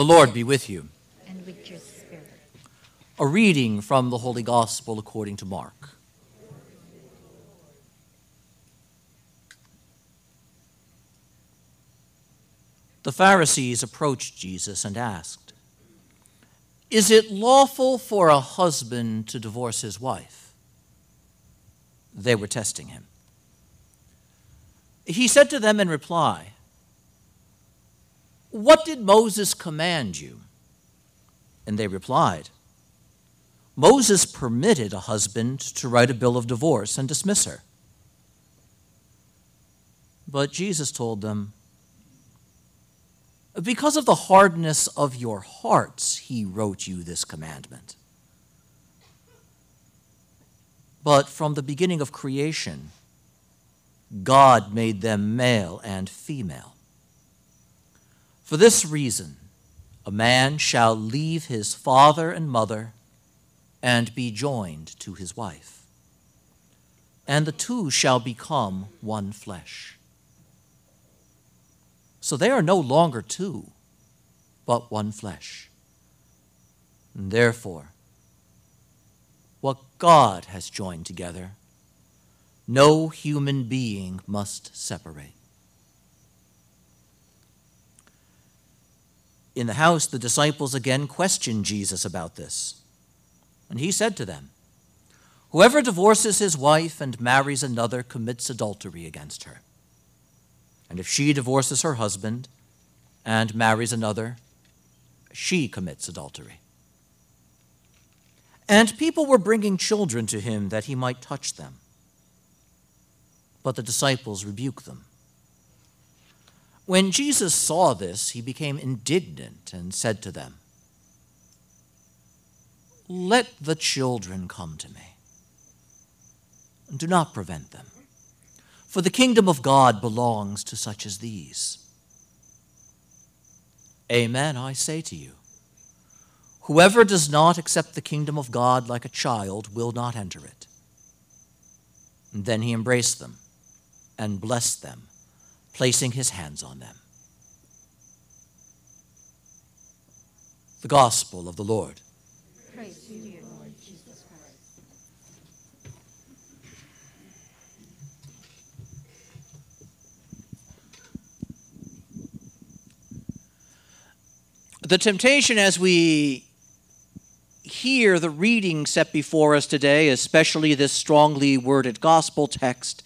The Lord be with you. and with your spirit. A reading from the Holy Gospel according to Mark. The Pharisees approached Jesus and asked, Is it lawful for a husband to divorce his wife? They were testing him. He said to them in reply, What did Moses command you? And they replied, Moses permitted a husband to write a bill of divorce and dismiss her. But Jesus told them, Because of the hardness of your hearts, he wrote you this commandment. But from the beginning of creation, God made them male and female. For this reason, a man shall leave his father and mother and be joined to his wife, and the two shall become one flesh. So they are no longer two, but one flesh. And therefore, what God has joined together, no human being must separate. In the house, the disciples again questioned Jesus about this. And he said to them, Whoever divorces his wife and marries another commits adultery against her. And if she divorces her husband and marries another, she commits adultery. And people were bringing children to him that he might touch them. But the disciples rebuked them. When Jesus saw this, he became indignant and said to them, Let the children come to me. And do not prevent them, for the kingdom of God belongs to such as these. Amen, I say to you. Whoever does not accept the kingdom of God like a child will not enter it. And then he embraced them and blessed them, placing his hands on them. The Gospel of the Lord. Praise to you, Lord Jesus Christ. The temptation as we hear the reading set before us today, especially this strongly worded gospel text,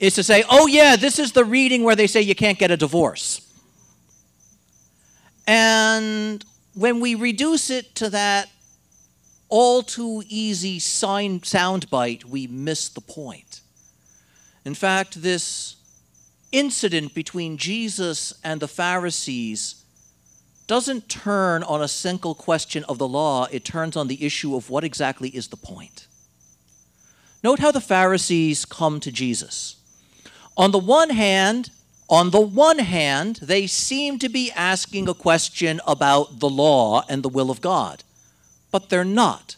is to say, oh, yeah, this is the reading where they say you can't get a divorce. And when we reduce it to that all too easy sign soundbite, we miss the point. In fact, this incident between Jesus and the Pharisees doesn't turn on a single question of the law, it turns on the issue of what exactly is the point. Note how the Pharisees come to Jesus. On the one hand, on the one hand, they seem to be asking a question about the law and the will of God, but they're not.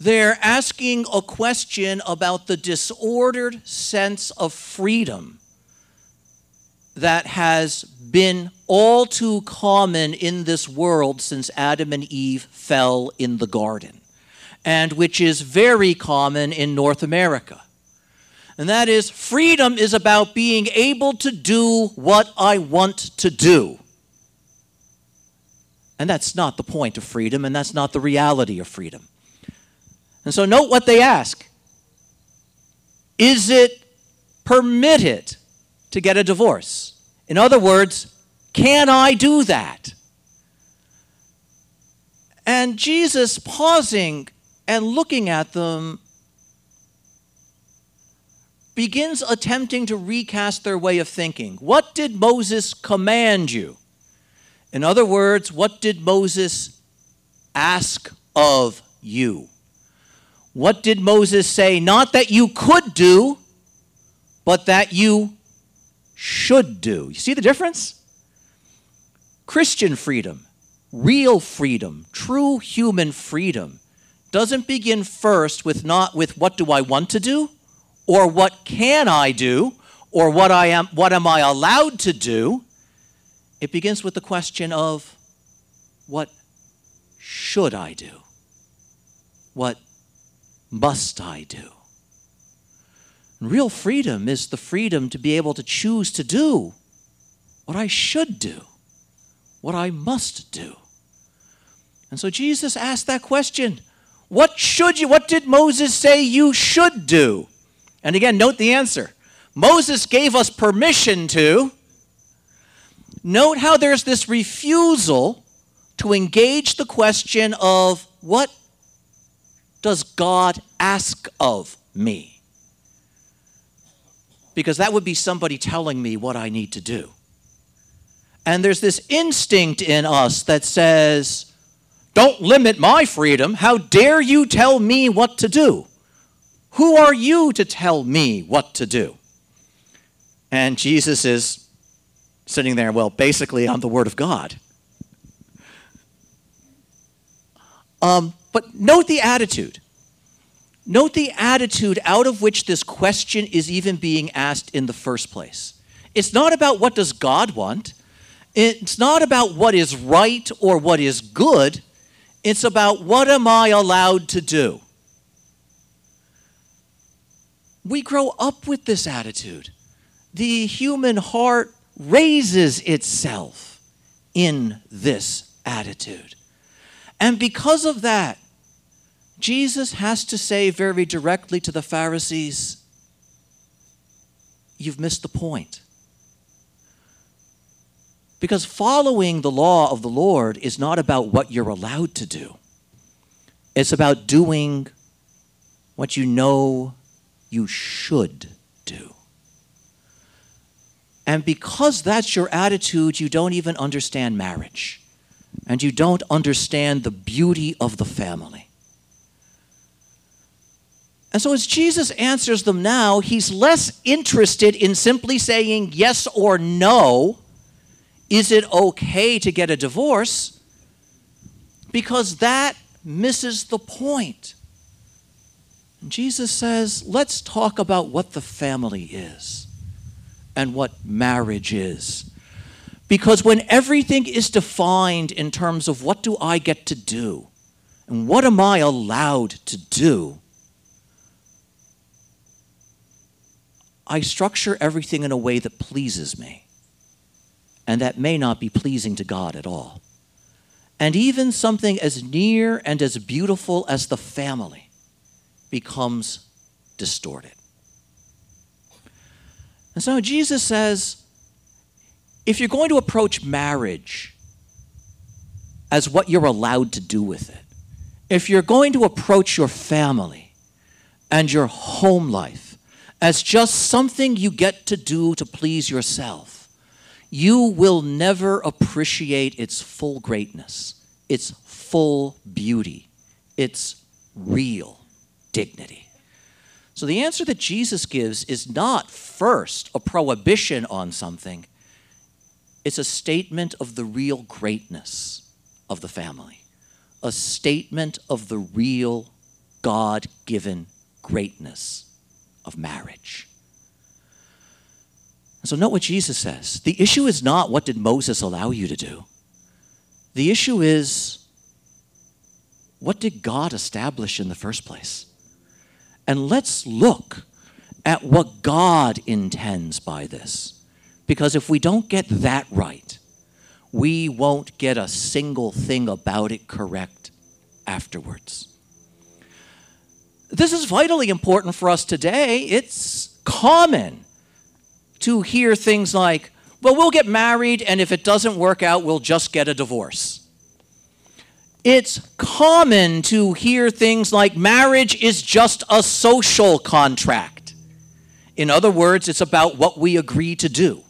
They're asking a question about the disordered sense of freedom that has been all too common in this world since Adam and Eve fell in the garden, and which is very common in North America. And that is freedom is about being able to do what I want to do. And that's not the point of freedom, and that's not the reality of freedom. And so, note what they ask Is it permitted to get a divorce? In other words, can I do that? And Jesus, pausing and looking at them, begins attempting to recast their way of thinking. What did Moses command you? In other words, what did Moses ask of you? What did Moses say? Not that you could do, but that you should do. You see the difference? Christian freedom, real freedom, true human freedom doesn't begin first with not with what do I want to do or what can I do or what I am what am I allowed to do? It begins with the question of what should I do? What must I do? Real freedom is the freedom to be able to choose to do what I should do, what I must do. And so Jesus asked that question What should you, what did Moses say you should do? And again, note the answer. Moses gave us permission to. Note how there's this refusal to engage the question of what does God ask of me? Because that would be somebody telling me what I need to do. And there's this instinct in us that says, don't limit my freedom. How dare you tell me what to do? Who are you to tell me what to do? And Jesus is sitting there, well, basically, I'm the Word of God. Um, but note the attitude. Note the attitude out of which this question is even being asked in the first place. It's not about what does God want. It's not about what is right or what is good. It's about what am I allowed to do? We grow up with this attitude. The human heart raises itself in this attitude. And because of that, Jesus has to say very directly to the Pharisees, You've missed the point. Because following the law of the Lord is not about what you're allowed to do, it's about doing what you know you should do. And because that's your attitude, you don't even understand marriage. And you don't understand the beauty of the family. And so, as Jesus answers them now, he's less interested in simply saying yes or no is it okay to get a divorce? Because that misses the point. Jesus says, let's talk about what the family is and what marriage is. Because when everything is defined in terms of what do I get to do and what am I allowed to do, I structure everything in a way that pleases me and that may not be pleasing to God at all. And even something as near and as beautiful as the family becomes distorted. And so Jesus says if you're going to approach marriage as what you're allowed to do with it, if you're going to approach your family and your home life as just something you get to do to please yourself, you will never appreciate its full greatness, its full beauty, its real dignity. So the answer that Jesus gives is not first a prohibition on something, it's a statement of the real greatness of the family, a statement of the real God given greatness of marriage. So, note what Jesus says. The issue is not what did Moses allow you to do? The issue is what did God establish in the first place? And let's look at what God intends by this. Because if we don't get that right, we won't get a single thing about it correct afterwards. This is vitally important for us today. It's common to hear things like, well, we'll get married, and if it doesn't work out, we'll just get a divorce. It's common to hear things like marriage is just a social contract. In other words, it's about what we agree to do.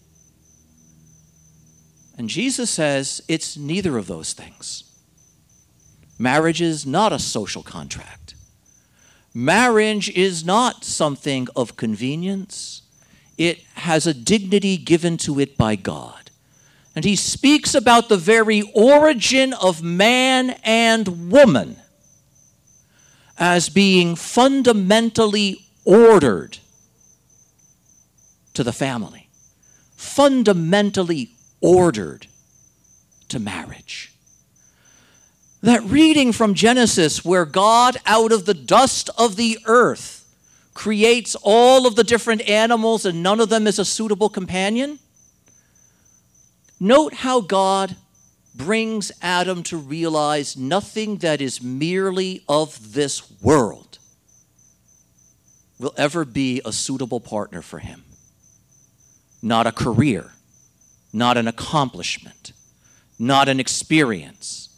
And Jesus says it's neither of those things. Marriage is not a social contract. Marriage is not something of convenience it has a dignity given to it by God. And he speaks about the very origin of man and woman as being fundamentally ordered to the family, fundamentally ordered to marriage. That reading from Genesis, where God, out of the dust of the earth, creates all of the different animals and none of them is a suitable companion. Note how God brings Adam to realize nothing that is merely of this world will ever be a suitable partner for him. Not a career, not an accomplishment, not an experience,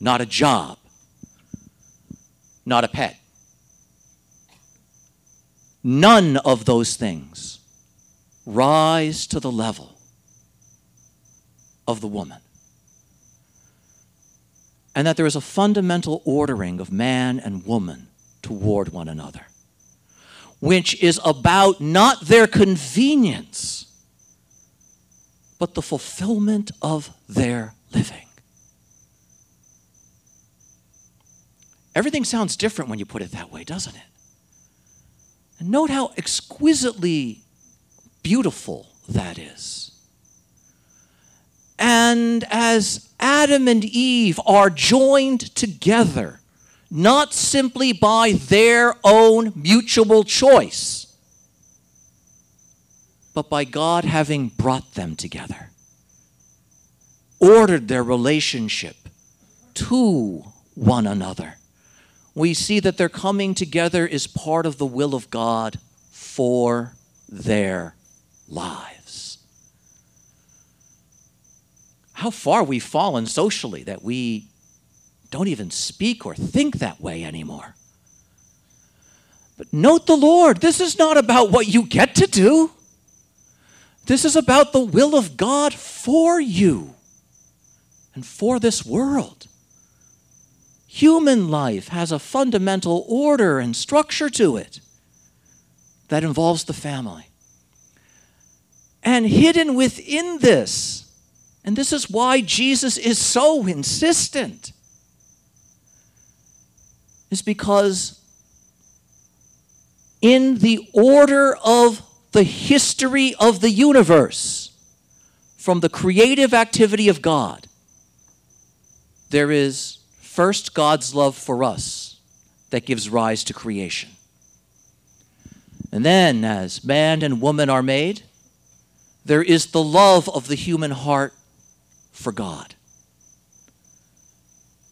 not a job, not a pet. None of those things rise to the level of the woman. And that there is a fundamental ordering of man and woman toward one another, which is about not their convenience, but the fulfillment of their living. Everything sounds different when you put it that way, doesn't it? And note how exquisitely beautiful that is. And as Adam and Eve are joined together, not simply by their own mutual choice, but by God having brought them together, ordered their relationship to one another. We see that their coming together is part of the will of God for their lives. How far we've fallen socially that we don't even speak or think that way anymore. But note the Lord, this is not about what you get to do. This is about the will of God for you and for this world. Human life has a fundamental order and structure to it that involves the family. And hidden within this, and this is why Jesus is so insistent, is because in the order of the history of the universe, from the creative activity of God, there is first God's love for us that gives rise to creation. And then, as man and woman are made, there is the love of the human heart for God.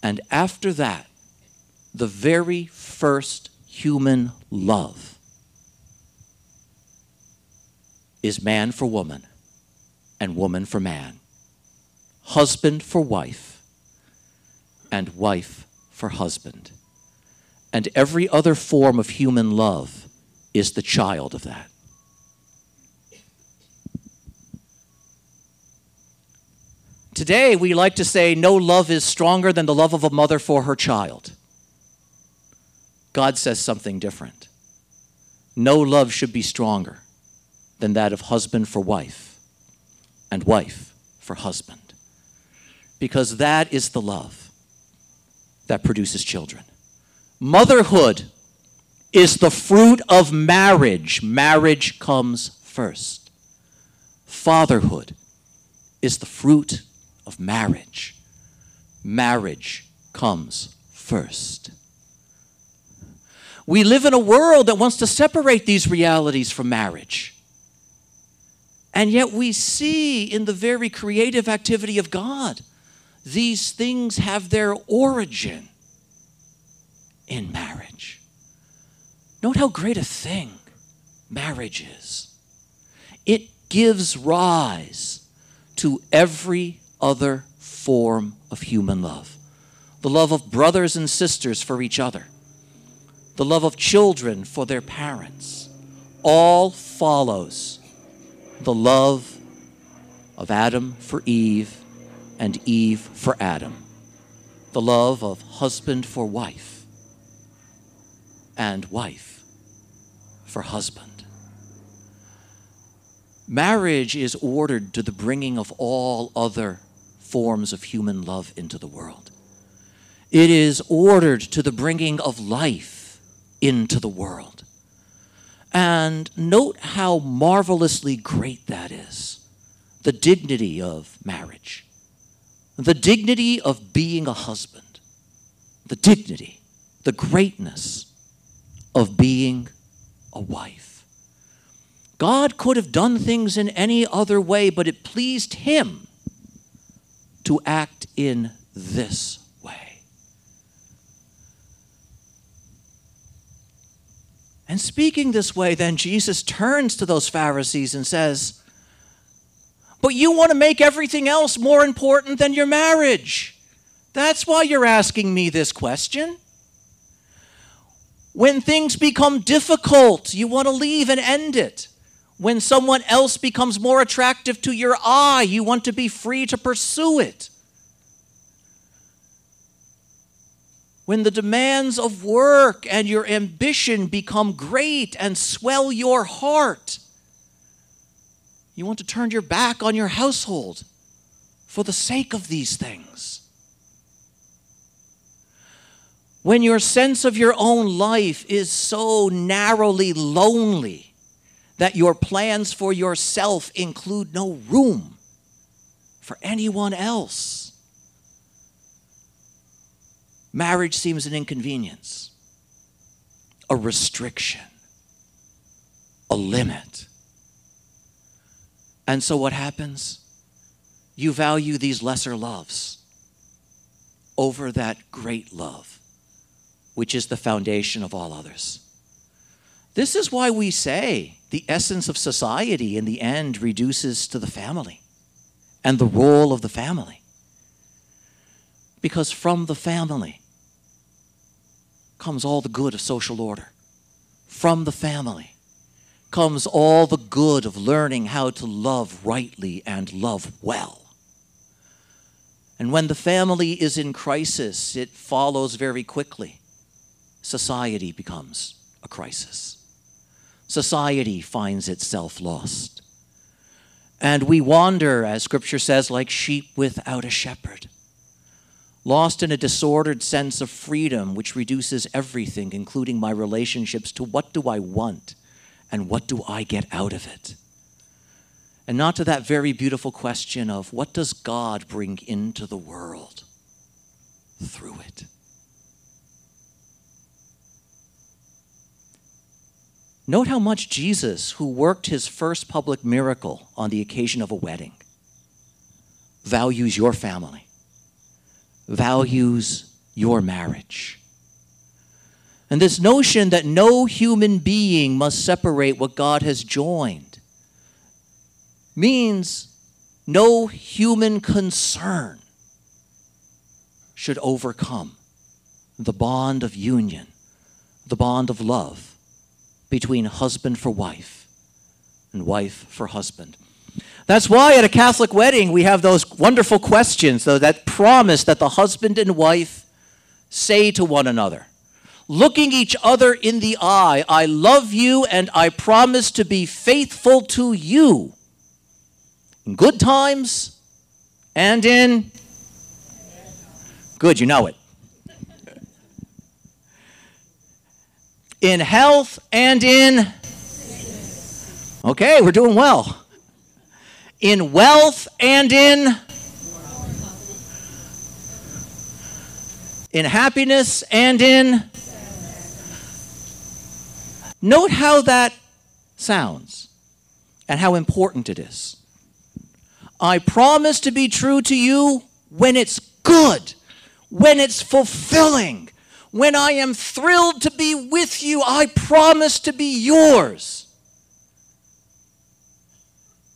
And after that, the very first human love is man for woman and woman for man, husband for wife and wife for husband. And every other form of human love is the child of that. Today, we like to say no love is stronger than the love of a mother for her child. God says something different. No love should be stronger than that of husband for wife and wife for husband. Because that is the love that produces children. Motherhood is the fruit of marriage. Marriage comes first. Fatherhood is the fruit of marriage. Marriage comes first. We live in a world that wants to separate these realities from marriage. And yet we see in the very creative activity of God, these things have their origin in marriage. Note how great a thing marriage is. It gives rise to every other form of human love. The love of brothers and sisters for each other, the love of children for their parents, all follows the love of Adam for Eve and Eve for Adam, the love of husband for wife and wife for husband. Marriage is ordered to the bringing of all other forms of human love into the world. It is ordered to the bringing of life into the world. And note how marvelously great that is the dignity of marriage, the dignity of being a husband, the dignity, the greatness of being a wife. God could have done things in any other way, but it pleased Him to act in this way. And speaking this way, then Jesus turns to those Pharisees and says, But you want to make everything else more important than your marriage. That's why you're asking me this question. When things become difficult, you want to leave and end it. When someone else becomes more attractive to your eye, you want to be free to pursue it. When the demands of work and your ambition become great and swell your heart, you want to turn your back on your household for the sake of these things. When your sense of your own life is so narrowly lonely that your plans for yourself include no room for anyone else, marriage seems an inconvenience, a restriction, a limit. And so what happens? You value these lesser loves over that great love which is the foundation of all others. This is why we say the essence of society in the end reduces to the family and the role of the family. Because from the family comes all the good of social order. From the family comes all the good of learning how to love rightly and love well. And when the family is in crisis, it follows very quickly society becomes a crisis. Society finds itself lost. And we wander, as Scripture says, like sheep without a shepherd, lost in a disordered sense of freedom which reduces everything, including my relationships, to what do I want and what do I get out of it? And not to that very beautiful question of what does God bring into the world through it? Note how much Jesus, who worked his first public miracle on the occasion of a wedding, values your family, values your marriage. And this notion that no human being must separate what God has joined means no human concern should overcome the bond of union, the bond of love between husband for wife and wife for husband. That's why at a Catholic wedding we have those wonderful questions, though, that promise that the husband and wife say to one another, looking each other in the eye, I love you and I promise to be faithful to you in good times and in good, you know it. In health and in. Okay, we're doing well. In wealth and in. In happiness and in. Note how that sounds and how important it is. I promise to be true to you when it's good, when it's fulfilling, when I am thrilled to be with you, I promise to be yours.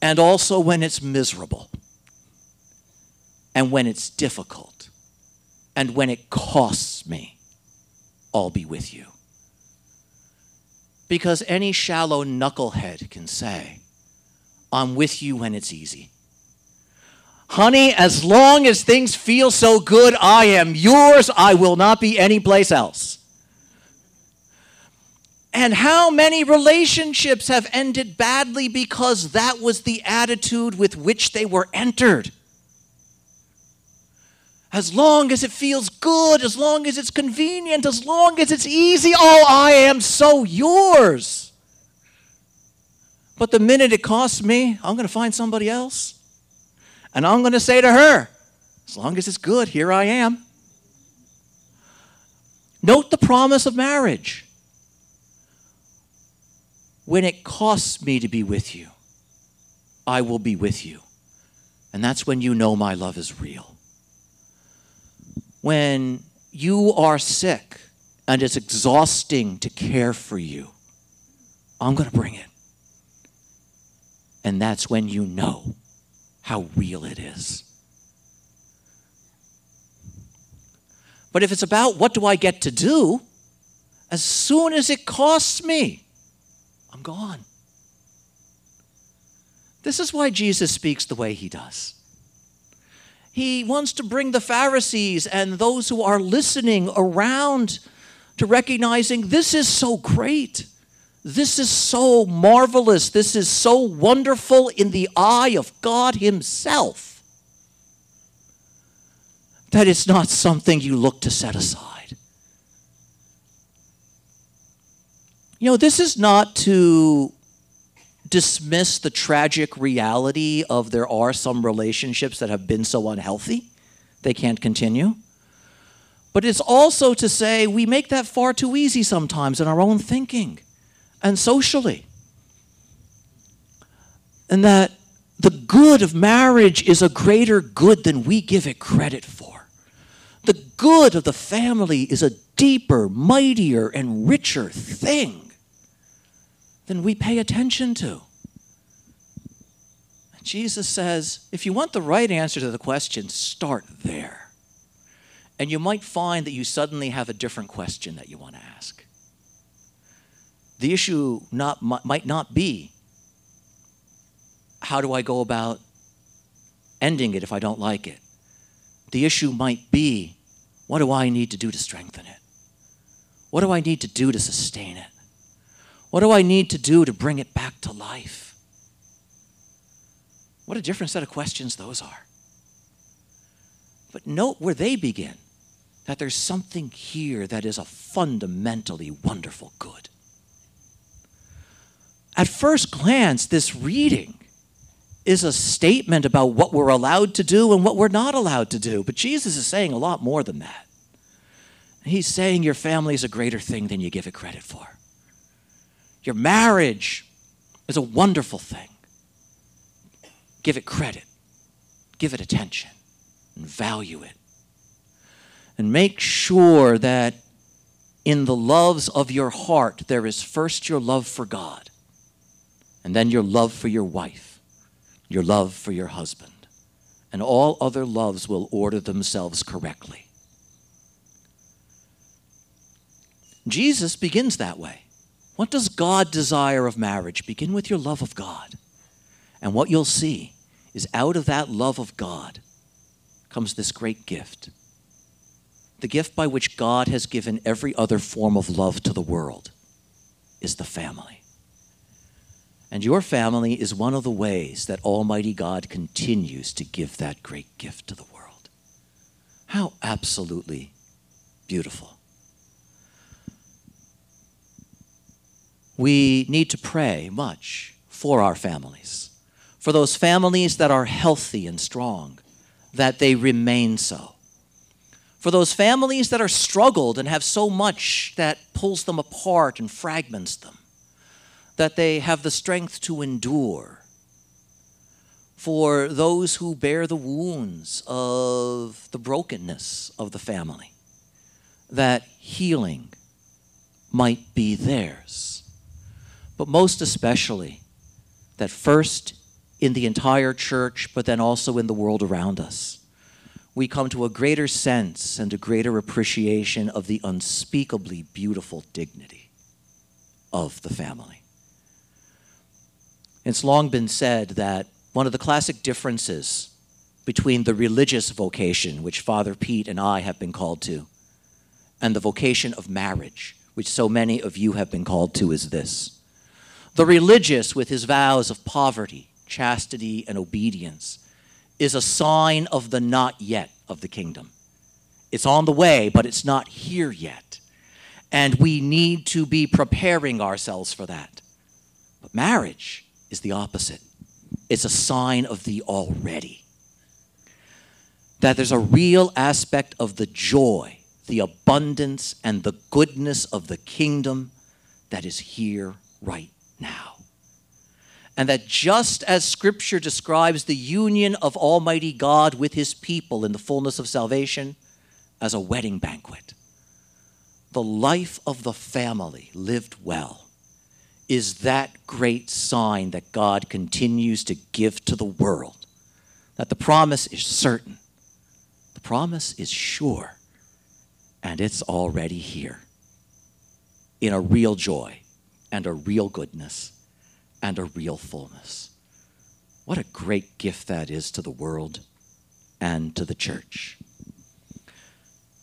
And also when it's miserable, and when it's difficult, and when it costs me, I'll be with you. Because any shallow knucklehead can say, I'm with you when it's easy. Honey, as long as things feel so good, I am yours. I will not be anyplace else. And how many relationships have ended badly because that was the attitude with which they were entered? As long as it feels good, as long as it's convenient, as long as it's easy, oh, I am so yours. But the minute it costs me, I'm going to find somebody else. And I'm going to say to her, As long as it's good, here I am. Note the promise of marriage. When it costs me to be with you, I will be with you. And that's when you know my love is real. When you are sick and it's exhausting to care for you, I'm going to bring it. And that's when you know how real it is. But if it's about what do I get to do, as soon as it costs me, I'm gone. This is why Jesus speaks the way he does. He wants to bring the Pharisees and those who are listening around to recognizing this is so great. This is so marvelous. This is so wonderful in the eye of God Himself that it's not something you look to set aside. You know, this is not to dismiss the tragic reality of there are some relationships that have been so unhealthy they can't continue. But it's also to say we make that far too easy sometimes in our own thinking and socially. And that the good of marriage is a greater good than we give it credit for. The good of the family is a deeper, mightier, and richer thing than we pay attention to. Jesus says if you want the right answer to the question, start there. And you might find that you suddenly have a different question that you want to ask. The issue not, might not be how do I go about ending it if I don't like it? The issue might be what do I need to do to strengthen it? What do I need to do to sustain it? What do I need to do to bring it back to life? What a different set of questions those are. But note where they begin that there's something here that is a fundamentally wonderful good. At first glance, this reading is a statement about what we're allowed to do and what we're not allowed to do. But Jesus is saying a lot more than that. He's saying your family is a greater thing than you give it credit for. Your marriage is a wonderful thing. Give it credit, give it attention, and value it. And make sure that in the loves of your heart, there is first your love for God, and then your love for your wife, your love for your husband, and all other loves will order themselves correctly. Jesus begins that way. What does God desire of marriage? Begin with your love of God. And what you'll see is out of that love of God comes this great gift. The gift by which God has given every other form of love to the world is the family. And your family is one of the ways that Almighty God continues to give that great gift to the world. How absolutely beautiful. We need to pray much for our families for those families that are healthy and strong, that they remain so. For those families that are struggled and have so much that pulls them apart and fragments them, that they have the strength to endure. For those who bear the wounds of the brokenness of the family, that healing might be theirs. But most especially, that first in the entire church, but then also in the world around us. We come to a greater sense and a greater appreciation of the unspeakably beautiful dignity of the family. It's long been said that one of the classic differences between the religious vocation, which Father Pete and I have been called to, and the vocation of marriage, which so many of you have been called to, is this. The religious, with his vows of poverty, chastity, and obedience is a sign of the not yet of the kingdom. It's on the way, but it's not here yet. And we need to be preparing ourselves for that. But marriage is the opposite it's a sign of the already. that there's a real aspect of the joy, the abundance, and the goodness of the kingdom that is here right now. And that just as Scripture describes the union of Almighty God with His people in the fullness of salvation as a wedding banquet, the life of the family lived well is that great sign that God continues to give to the world. That the promise is certain, the promise is sure, and it's already here in a real joy and a real goodness and a real fullness. What a great gift that is to the world and to the church.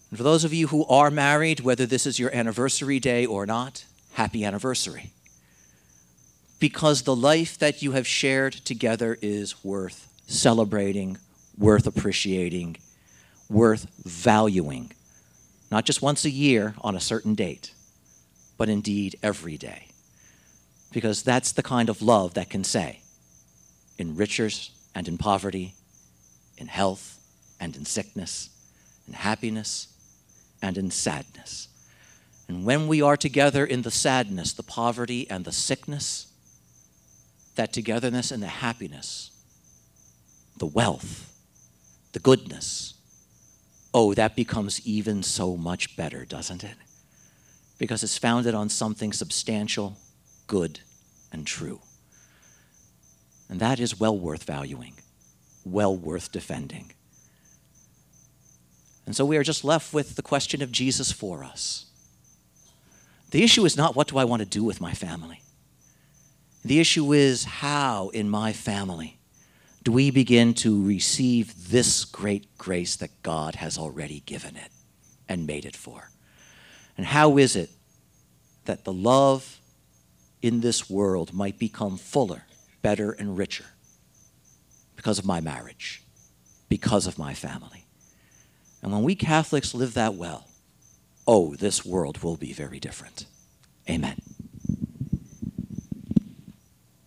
And for those of you who are married, whether this is your anniversary day or not, happy anniversary. Because the life that you have shared together is worth celebrating, worth appreciating, worth valuing, not just once a year on a certain date, but indeed every day. Because that's the kind of love that can say, in riches and in poverty, in health and in sickness, in happiness and in sadness. And when we are together in the sadness, the poverty, and the sickness, that togetherness and the happiness, the wealth, the goodness, oh, that becomes even so much better, doesn't it? Because it's founded on something substantial, good, and true. And that is well worth valuing, well worth defending. And so we are just left with the question of Jesus for us. The issue is not what do I want to do with my family? The issue is how in my family do we begin to receive this great grace that God has already given it and made it for? And how is it that the love in this world might become fuller, better, and richer because of my marriage, because of my family? And when we Catholics live that well, oh, this world will be very different. Amen.